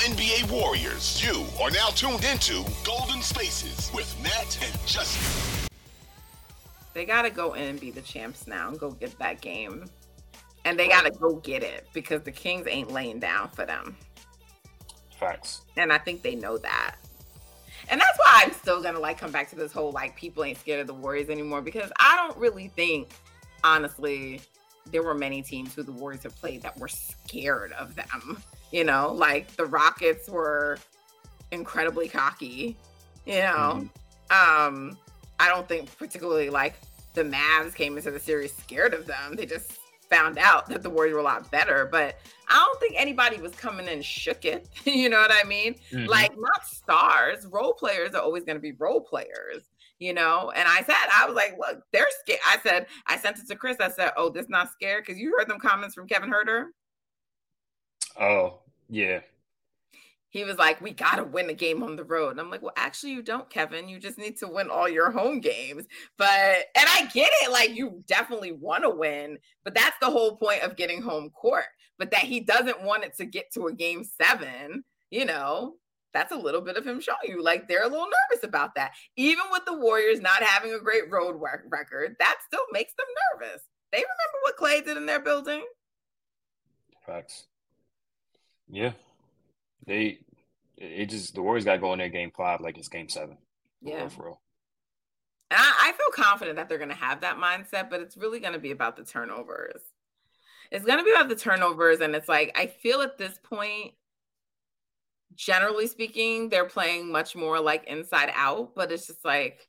NBA, for all NBA Warriors, you are now tuned into Golden Spaces with Nat and Justin. They gotta go in and be the champs now and go get that game. And they gotta go get it because the Kings ain't laying down for them. Facts. And I think they know that. And that's why I'm still gonna like come back to this whole like people ain't scared of the Warriors anymore because I don't really think, honestly, there were many teams who the Warriors have played that were scared of them. You know, like the Rockets were incredibly cocky. You know, mm-hmm. um, I don't think particularly like the Mavs came into the series scared of them. They just found out that the Warriors were a lot better. But I don't think anybody was coming in shook it. you know what I mean? Mm-hmm. Like not stars. Role players are always going to be role players. You know, and I said, I was like, look, they're scared. I said, I sent it to Chris. I said, oh, this not scared because you heard them comments from Kevin Huerter. Oh yeah, he was like, We got to win a game on the road. And I'm like, Well, actually, you don't, Kevin. You just need to win all your home games. But, and I get it. Like, you definitely want to win, but that's the whole point of getting home court. But that he doesn't want it to get to a game seven, you know, that's a little bit of him showing you like they're a little nervous about that. Even with the Warriors not having a great road record, that still makes them nervous. They remember what Clay did in their building. Facts. Yeah, they it just the Warriors got to go in there game five like it's game seven. Yeah, for real. And I, I feel confident that they're going to have that mindset, but it's really going to be about the turnovers. It's going to be about the turnovers, and it's like I feel at this point, generally speaking, they're playing much more like inside out, but it's just like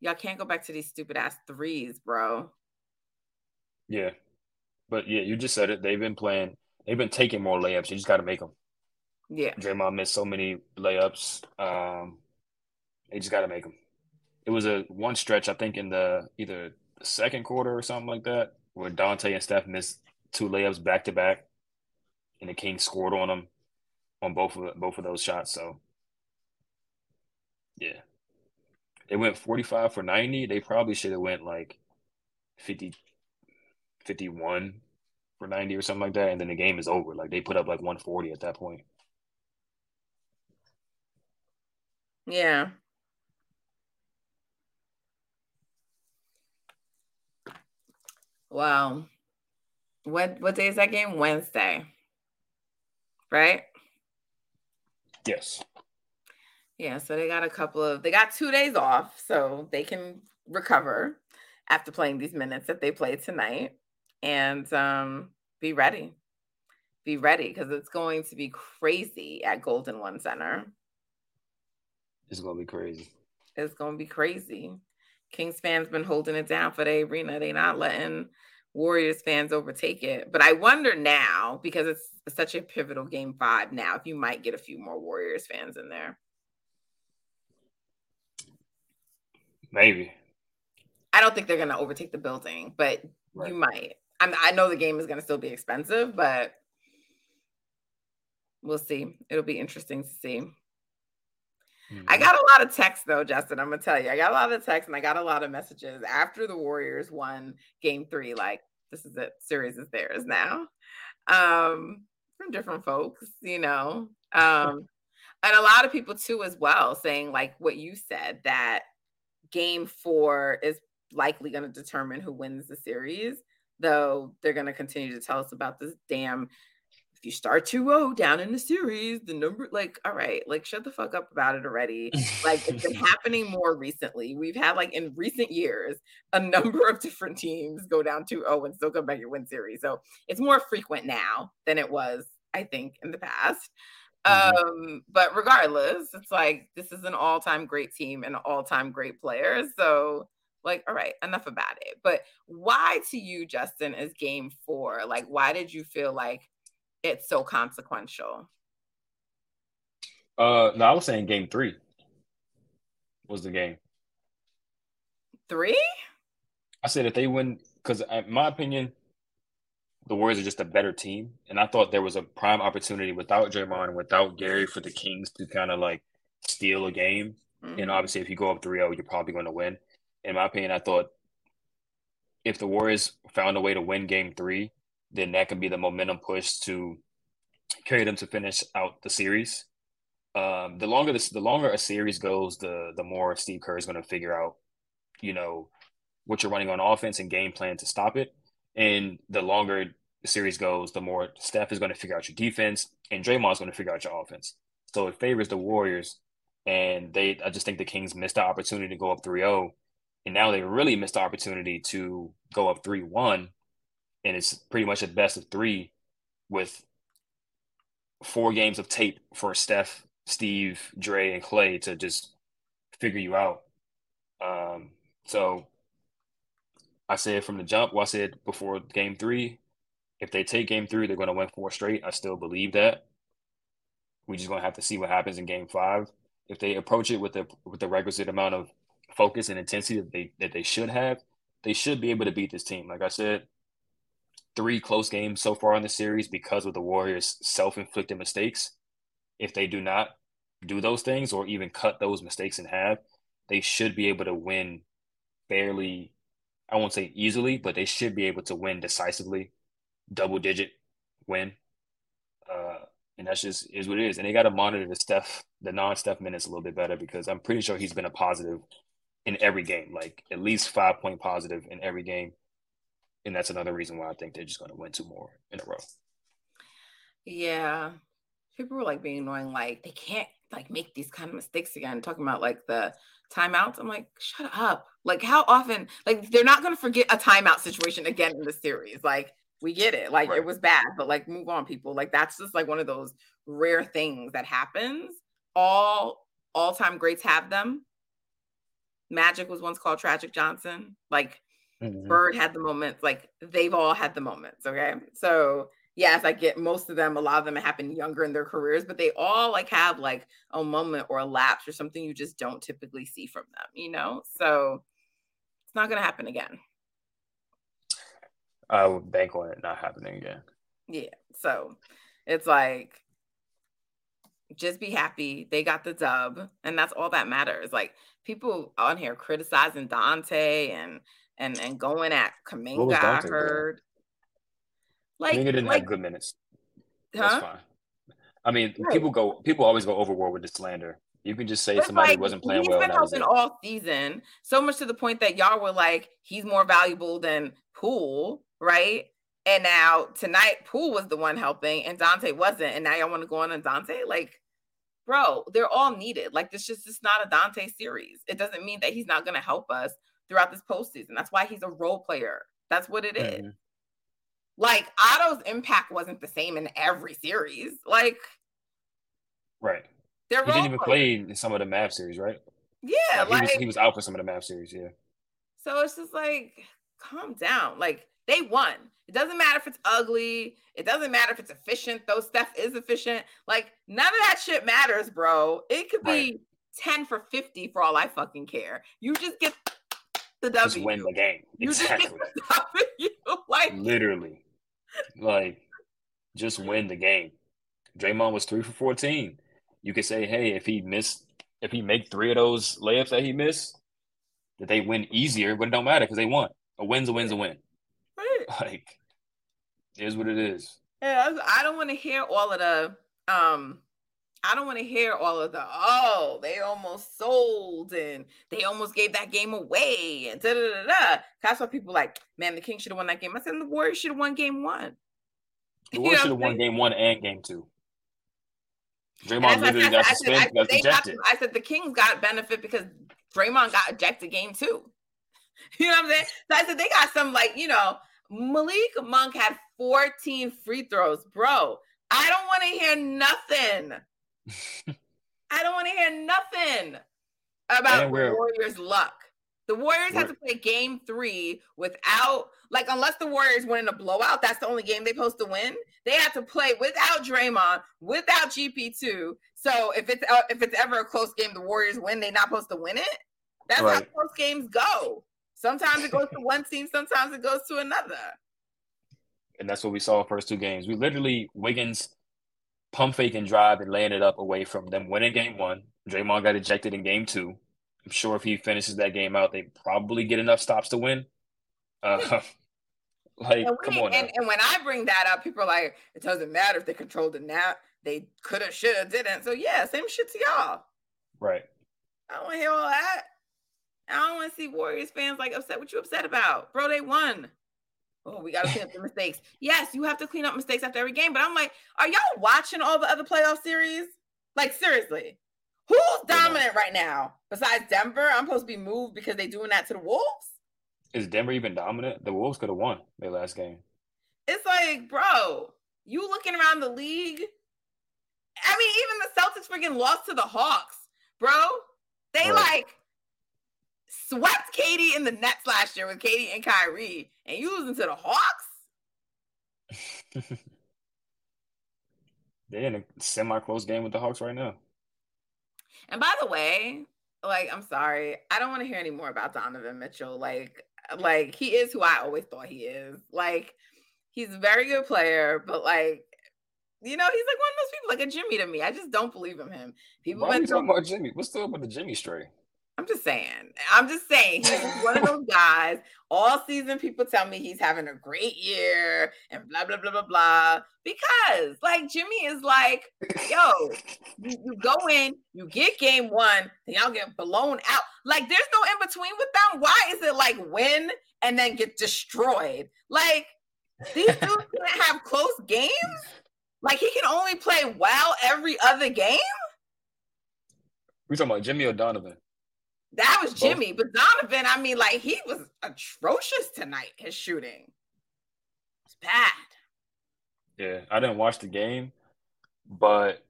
y'all can't go back to these stupid ass threes, bro. Yeah, but yeah, you just said it. They've been playing. They've been taking more layups. You just got to make them. Yeah. Draymond missed so many layups. Um, they just got to make them. It was a one stretch, I think, in the either the second quarter or something like that, where Donte and Steph missed two layups back to back, and the Kings scored on them on both of both of those shots. So, yeah, they went forty five for ninety. They probably should have went like 50, 51 for ninety or something like that, and then the game is over. Like they put up like one forty at that point. Yeah. Wow. What what day is that game? Wednesday. Right? Yes. Yeah, so they got a couple of they got 2 days off so they can recover after playing these minutes that they played tonight and um be ready. Be ready because it's going to be crazy at Golden One Center. It's gonna be crazy. It's gonna be crazy. Kings fans been holding it down for the arena. They not letting Warriors fans overtake it. But I wonder now, because it's such a pivotal game five now, if you might get a few more Warriors fans in there. Maybe. I don't think they're gonna overtake the building, but right. you might. I I know the game is gonna still be expensive, but we'll see. It'll be interesting to see. Mm-hmm. I got a lot of texts though, Justin. I'm gonna tell you, I got a lot of texts and I got a lot of messages after the Warriors won Game Three. Like, this is it, series is theirs now, um, from different folks, you know, um, and a lot of people too as well, saying like what you said that Game Four is likely going to determine who wins the series. Though they're going to continue to tell us about this damn you start 2-0 down in the series, the number like, all right, like shut the fuck up about it already. Like it's been happening more recently. We've had like in recent years a number of different teams go down 2-0 and still come back and win series. So it's more frequent now than it was, I think, in the past. Mm-hmm. Um, but regardless, it's like this is an all-time great team and all-time great player. So like, all right, enough about it. But why to you, Justin, is game four? Like, why did you feel like it's so consequential? Uh no, I was saying game three was the game. Three? I said if they win, because in my opinion, the Warriors are just a better team. And I thought there was a prime opportunity without Draymond and without Gary for the Kings to kind of like steal a game. Mm-hmm. And obviously, if you go up 3 0, you're probably going to win. In my opinion, I thought if the Warriors found a way to win game three, then that can be the momentum push to carry them to finish out the series. Um, the longer this, the longer a series goes, the the more Steve Kerr is going to figure out, you know, what you're running on offense and game plan to stop it. And the longer the series goes, the more Steph is going to figure out your defense, and Draymond is going to figure out your offense. So it favors the Warriors, and they. I just think the Kings missed the opportunity to go up 3-0, and now they really missed the opportunity to go up 3-1, and it's pretty much a best of three with four games of tape for Steph, Steve, Dre, and Clay to just figure you out. Um, so I said from the jump, well, I said before game three, if they take game three, they're going to win four straight. I still believe that. We're just going to have to see what happens in game five. If they approach it with the with the requisite amount of focus and intensity that they that they should have, they should be able to beat this team. Like I said, three close games so far in the series because of the Warriors' self-inflicted mistakes. If they do not do those things or even cut those mistakes in half, they should be able to win fairly I won't say easily, but they should be able to win decisively, double digit win. Uh, and that's just is what it is. And they got to monitor the Steph, the non Steph minutes a little bit better because I'm pretty sure he's been a positive in every game, like at least five point positive in every game. And that's another reason why I think they're just going to win two more in a row. Yeah. People were like being annoying, like they can't like make these kind of mistakes again. Talking about like the timeouts. I'm like, shut up. Like, how often? Like, they're not going to forget a timeout situation again in the series. Like, we get it. Like, right. it was bad, but like, move on, people. Like, that's just like one of those rare things that happens. All all time greats have them. Magic was once called Tragic Johnson. Like, mm-hmm. Bird had the moments. Like, they've all had the moments. Okay, so yes, I get most of them, a lot of them happen younger in their careers, but they all like have like a moment or a lapse or something you just don't typically see from them, you know? So it's not going to happen again. I would bank on it not happening again. Yeah. So it's like, just be happy they got the dub, and that's all that matters. Like people on here criticizing Donte and and and going at Kuminga, I heard. Like, Kuminga didn't like, have good minutes. Huh? That's fine. I mean, right. people go. People always go overboard with the slander. You can just say but somebody like, wasn't playing he's well. He's been helping all season, so much to the point that y'all were like, he's more valuable than Poole, right? And now tonight, Poole was the one helping, and Donte wasn't. And now y'all want to go on a Donte? Like, bro, they're all needed. Like, this just it's not a Donte series. It doesn't mean that he's not going to help us throughout this postseason. That's why he's a role player. That's what it is. Mm-hmm. Like Otto's impact wasn't the same in every series. Like, right. He didn't even play in some of the Mavs series, right? Yeah, like, like, he, was, he was out for some of the Mavs series. Yeah. So it's just like, calm down. Like they won. It doesn't matter if it's ugly. It doesn't matter if it's efficient. Though Steph is efficient. Like none of that shit matters, bro. It could be right. ten for fifty for all I fucking care. You just get the W. Just win the game. You exactly. Like literally, like just win the game. Draymond was three for fourteen. You could say, hey, if he missed, if he make three of those layups that he missed, that they win easier, but it don't matter because they won. A win's a win's a win. Right. Like, is what it is. Yeah, I don't want to hear all of the um I don't want to hear all of the oh, they almost sold and they almost gave that game away and da da da da. That's why people like, man, the King should have won that game. I said the Warriors should have won game one. The Warriors should have won game one and game two. Draymond literally got suspended, got ejected. I said the Kings got benefit because Draymond got ejected game two. You know what I'm saying? So I said they got some like, you know, Malik Monk had 14 free throws. Bro, I don't want to hear nothing. I don't want to hear nothing about the Warriors' luck. The Warriors had to play game three without, like, unless the Warriors win in a blowout, that's the only game they're supposed to win. They had to play without Draymond, without GP2. So if it's uh, if it's ever a close game, the Warriors win. They're not supposed to win it. That's right. how close games go. Sometimes it goes to one team, sometimes it goes to another. And that's what we saw first two games. We literally Wiggins pump fake and drive and laying it up away from them winning game one. Draymond got ejected in game two. I'm sure if he finishes that game out, they probably get enough stops to win. Uh, like, and come on. And, and, when I bring that up, people are like, it doesn't matter if they controlled it now. They could have, should have, didn't. So, yeah, same shit to y'all. Right. I don't want to hear all that. I don't want to see Warriors fans like upset. What you upset about? Bro, they won. Oh, we got to clean up the mistakes. Yes, you have to clean up mistakes after every game. But I'm like, are y'all watching all the other playoff series? Like, seriously, who's dominant right now besides Denver? I'm supposed to be moved because they're doing that to the Wolves. Is Denver even dominant? The Wolves could have won their last game. It's like, bro, you looking around the league. I mean, even the Celtics freaking lost to the Hawks, bro. They right. like swept KD in the Nets last year with KD and Kyrie, and you losing to the Hawks. They're in a semi-close game with the Hawks right now. And by the way, like I'm sorry, I don't want to hear any more about Donovan Mitchell. Like, like he is who I always thought he is. Like, he's a very good player, but like, you know, he's like one of those people, like a Jimmy to me. I just don't believe in him. People Why are you talking about Jimmy? What's up with the Jimmy stray? I'm just saying. I'm just saying he's one of those guys. All season, people tell me he's having a great year and blah blah blah blah blah. Because like Jimmy is like, yo, you, you go in, you get game one, then y'all get blown out. Like there's no in between with them. Why is it like win and then get destroyed? Like these dudes can't have close games. Like he can only play well every other game. We talking about Jimmy O'Donovan. That was Jimmy, but Donovan, I mean, like he was atrocious tonight. His shooting, it's bad. Yeah, I didn't watch the game, but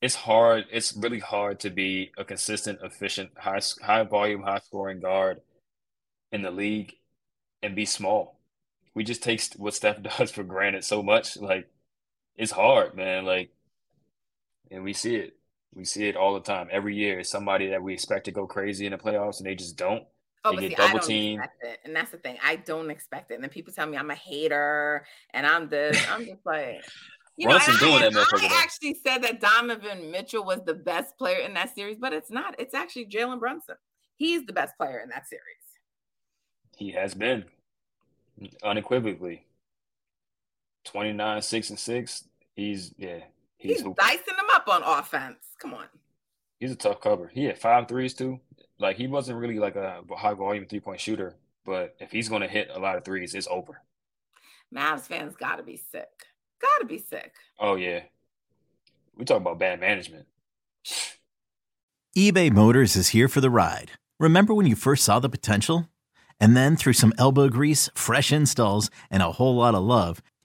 it's hard. It's really hard to be a consistent, efficient, high high volume, high scoring guard in the league and be small. We just take what Steph does for granted so much. Like it's hard, man. Like, and we see it. We see it all the time. Every year, it's somebody that we expect to go crazy in the playoffs, and they just don't. Oh, they but see, double team. And that's the thing. I don't expect it. And then people tell me I'm a hater and I'm this. I'm just like, you Brunson know, doing I, that. I actually said that Donovan Mitchell was the best player in that series, but it's not. It's actually Jalen Brunson. He's the best player in that series. He has been unequivocally 29, 6 and 6. He's, yeah, He's, he's dicing them up on offense. Come on. He's a tough cover. He had five threes too. Like he wasn't really like a high volume three point shooter, but if he's going to hit a lot of threes, it's over. Mavs fans got to be sick. Got to be sick. Oh yeah, we talk about bad management. eBay Motors is here for the ride. Remember when you first saw the potential? And then through some elbow grease, fresh installs, and a whole lot of love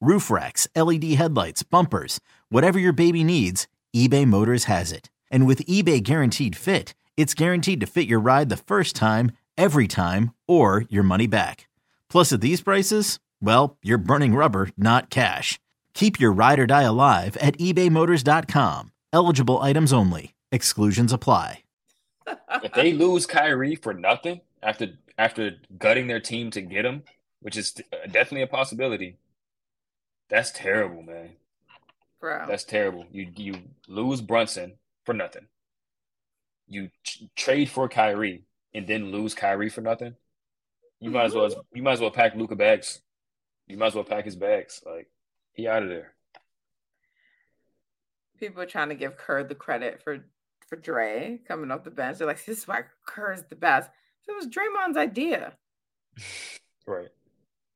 roof racks, LED headlights, bumpers, whatever your baby needs, eBay Motors has it. And with eBay Guaranteed Fit, it's guaranteed to fit your ride the first time, every time, or your money back. Plus, at these prices, well, you're burning rubber, not cash. Keep your ride or die alive at ebaymotors.com. Eligible items only. Exclusions apply. if they lose Kyrie for nothing after after gutting their team to get him, which is definitely a possibility, that's terrible, man. Bro. That's terrible. You you lose Brunson for nothing. You ch- trade for Kyrie and then lose Kyrie for nothing. You might as well you might as well pack Luka bags. You might as well pack his bags. Like he out of there. People are trying to give Kerr the credit for for Dre coming off the bench. They're like, this is why Kerr is the best. So it was Draymond's idea. Right.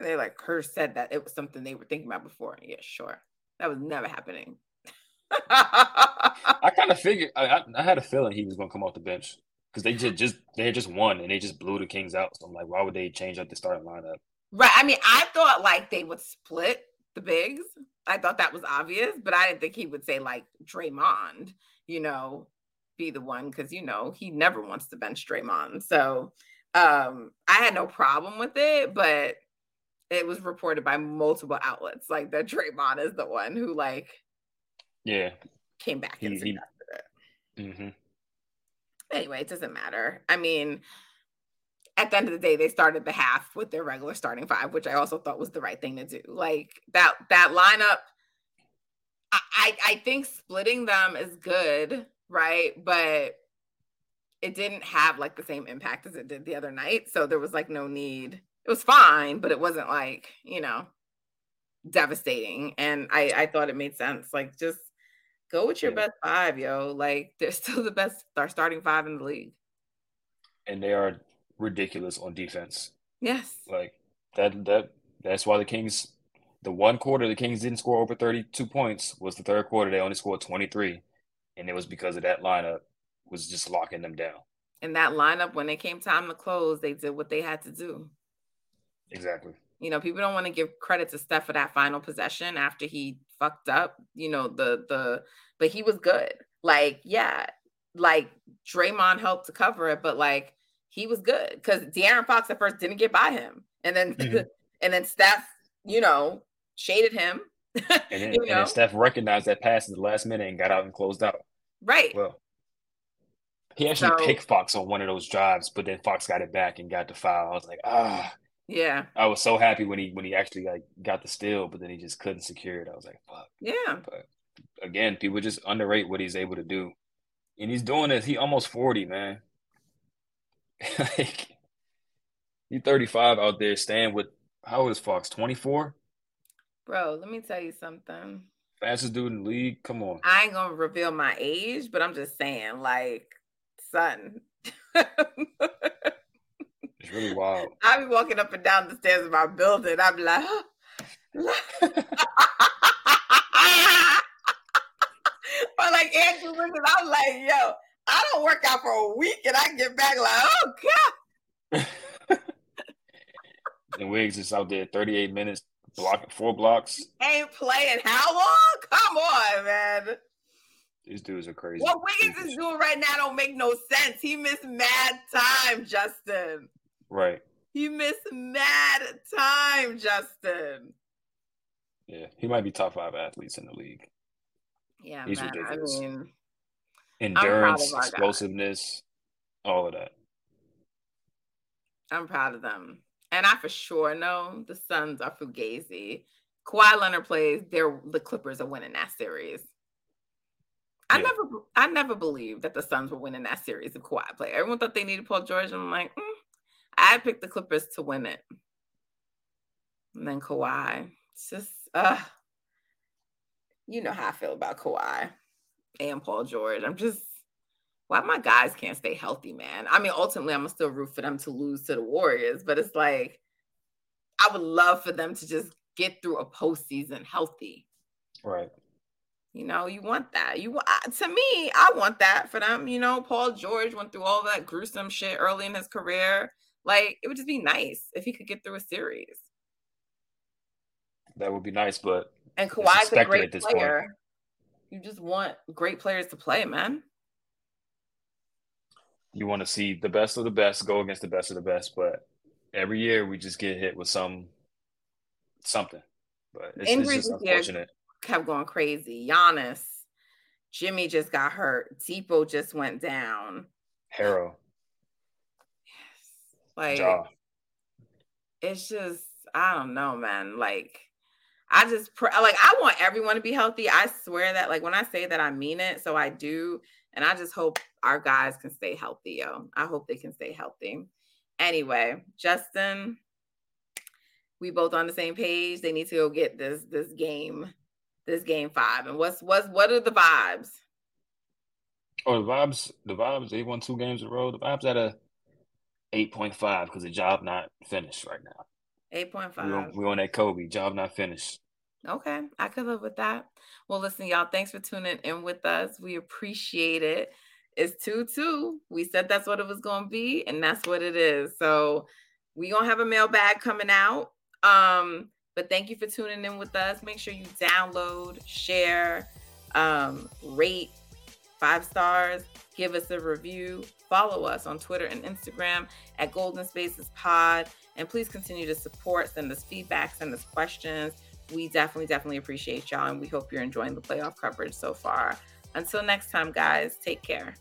They like her said that it was something they were thinking about before. Yeah, sure. That was never happening. I kind of figured I, I, I had a feeling he was going to come off the bench because they just just they had just won and they just blew the Kings out. So I'm like, why would they change up the starting lineup? Right. I mean, I thought like they would split the bigs. I thought that was obvious, but I didn't think he would say like Draymond, you know, be the one because you know he never wants to bench Draymond. So um I had no problem with it, but it was reported by multiple outlets like that Draymond is the one who like Yeah. came back He- and he- it. hmm Anyway, it doesn't matter. I mean, at the end of the day, they started the half with their regular starting five, which I also thought was the right thing to do. Like that that lineup, I I, I think splitting them is good, right? But it didn't have like the same impact as it did the other night. So there was like no need. It was fine, but it wasn't like, you know, devastating. And I I thought it made sense. Like just go with your Yeah. best five, yo. Like they're still the best our starting five in the league. And they are ridiculous on defense. Yes. Like that that that's why the Kings the one quarter the Kings didn't score over 32 points was the third quarter they only scored 23 and it was because of that lineup was just locking them down. And that lineup, when it came time to close, they did what they had to do. Exactly. You know, people don't want to give credit to Steph for that final possession after he fucked up. You know, the the but he was good. Like, yeah, like Draymond helped to cover it, but like he was good because De'Aaron Fox at first didn't get by him, and then Mhm. and then Steph, you know, shaded him. And then, you and then Steph recognized that pass at the last minute and got out and closed out. right? Well, he actually So- picked Fox on one of those drives, but then Fox got it back and got the foul. I was like, ah, yeah, I was so happy when he when he actually like got the steal, but then he just couldn't secure it. I was like, fuck. yeah. But again, people just underrate what he's able to do, and he's doing this. He almost forty, man. like he's thirty five out there staying with how is Fox? Twenty four, Bro, let me tell you something. fastest dude in the league. Come on, I ain't gonna reveal my age, but I'm just saying, like, son. it's really wild. I be walking up and down the stairs of my building. I'm like, or like Andrew Wiggins, I'm like, yo, I don't work out for a week and I get back like, oh god, And Wiggs is out there thirty eight minutes, blocking four blocks. ain't playing how long? Come on, man. These dudes are crazy. What Wiggins is doing right now don't make no sense. He missed mad time, Justin. Right. He missed mad time, Justin. Yeah. He might be top five athletes in the league. Yeah, He's man. ridiculous. I mean, Endurance, our guy. explosiveness, all of that. I'm proud of them. And I for sure know the Suns are fugazi. Kawhi Leonard plays, they're the Clippers are winning that series. I Yeah. never I never believed that the Suns were winning that series if Kawhi played. Everyone thought they needed Paul George. And I'm like, mm, I picked the Clippers to win it. And then Kawhi. It's just uh you know how I feel about Kawhi and Paul George. I'm just why my guys can't stay healthy, man. I mean, ultimately, I'm gonna still root for them to lose to the Warriors, but it's like I would love for them to just get through a postseason healthy. Right. You know, you want that. You want to me, I want that for them. You know, Paul George went through all that gruesome shit early in his career. Like, it would just be nice if he could get through a series. That would be nice, but And It's Kawhi's a great at this point. player. You just want great players to play, man. you want to see the best of the best go against the best of the best. But every year we just get hit with some something. But it's, it's Injuries just unfortunate. kept going crazy. Giannis, Jimmy just got hurt. Depot just went down. Herro, Like Ja. it's just I don't know, man. Like I just pr- like I want everyone to be healthy. I swear that like when I say that I mean it, so I do. And I just hope our guys can stay healthy, yo. I hope they can stay healthy. Anyway, Justin, we both on the same page. They need to go get this this game, this game five. And what's what's what are the vibes? Oh, the vibes, the vibes. They won two games in a row. The vibes at a eight point five because the job not finished right now. Eight point five. We on, we on that Kobe job not finished. Okay, I could live with that. Well, listen, y'all, thanks for tuning in with us. We appreciate it. It's 2 2. We said that's what it was going to be, and that's what it is. So, we going to have a mailbag coming out. Um, but thank you for tuning in with us. Make sure you download, share, um, rate five stars, give us a review, follow us on Twitter and Instagram at Golden Spaces Pod, and please continue to support, send us feedback, send us questions we definitely, definitely appreciate y'all. And we hope you're enjoying the playoff coverage so far. Until next time, guys, take care.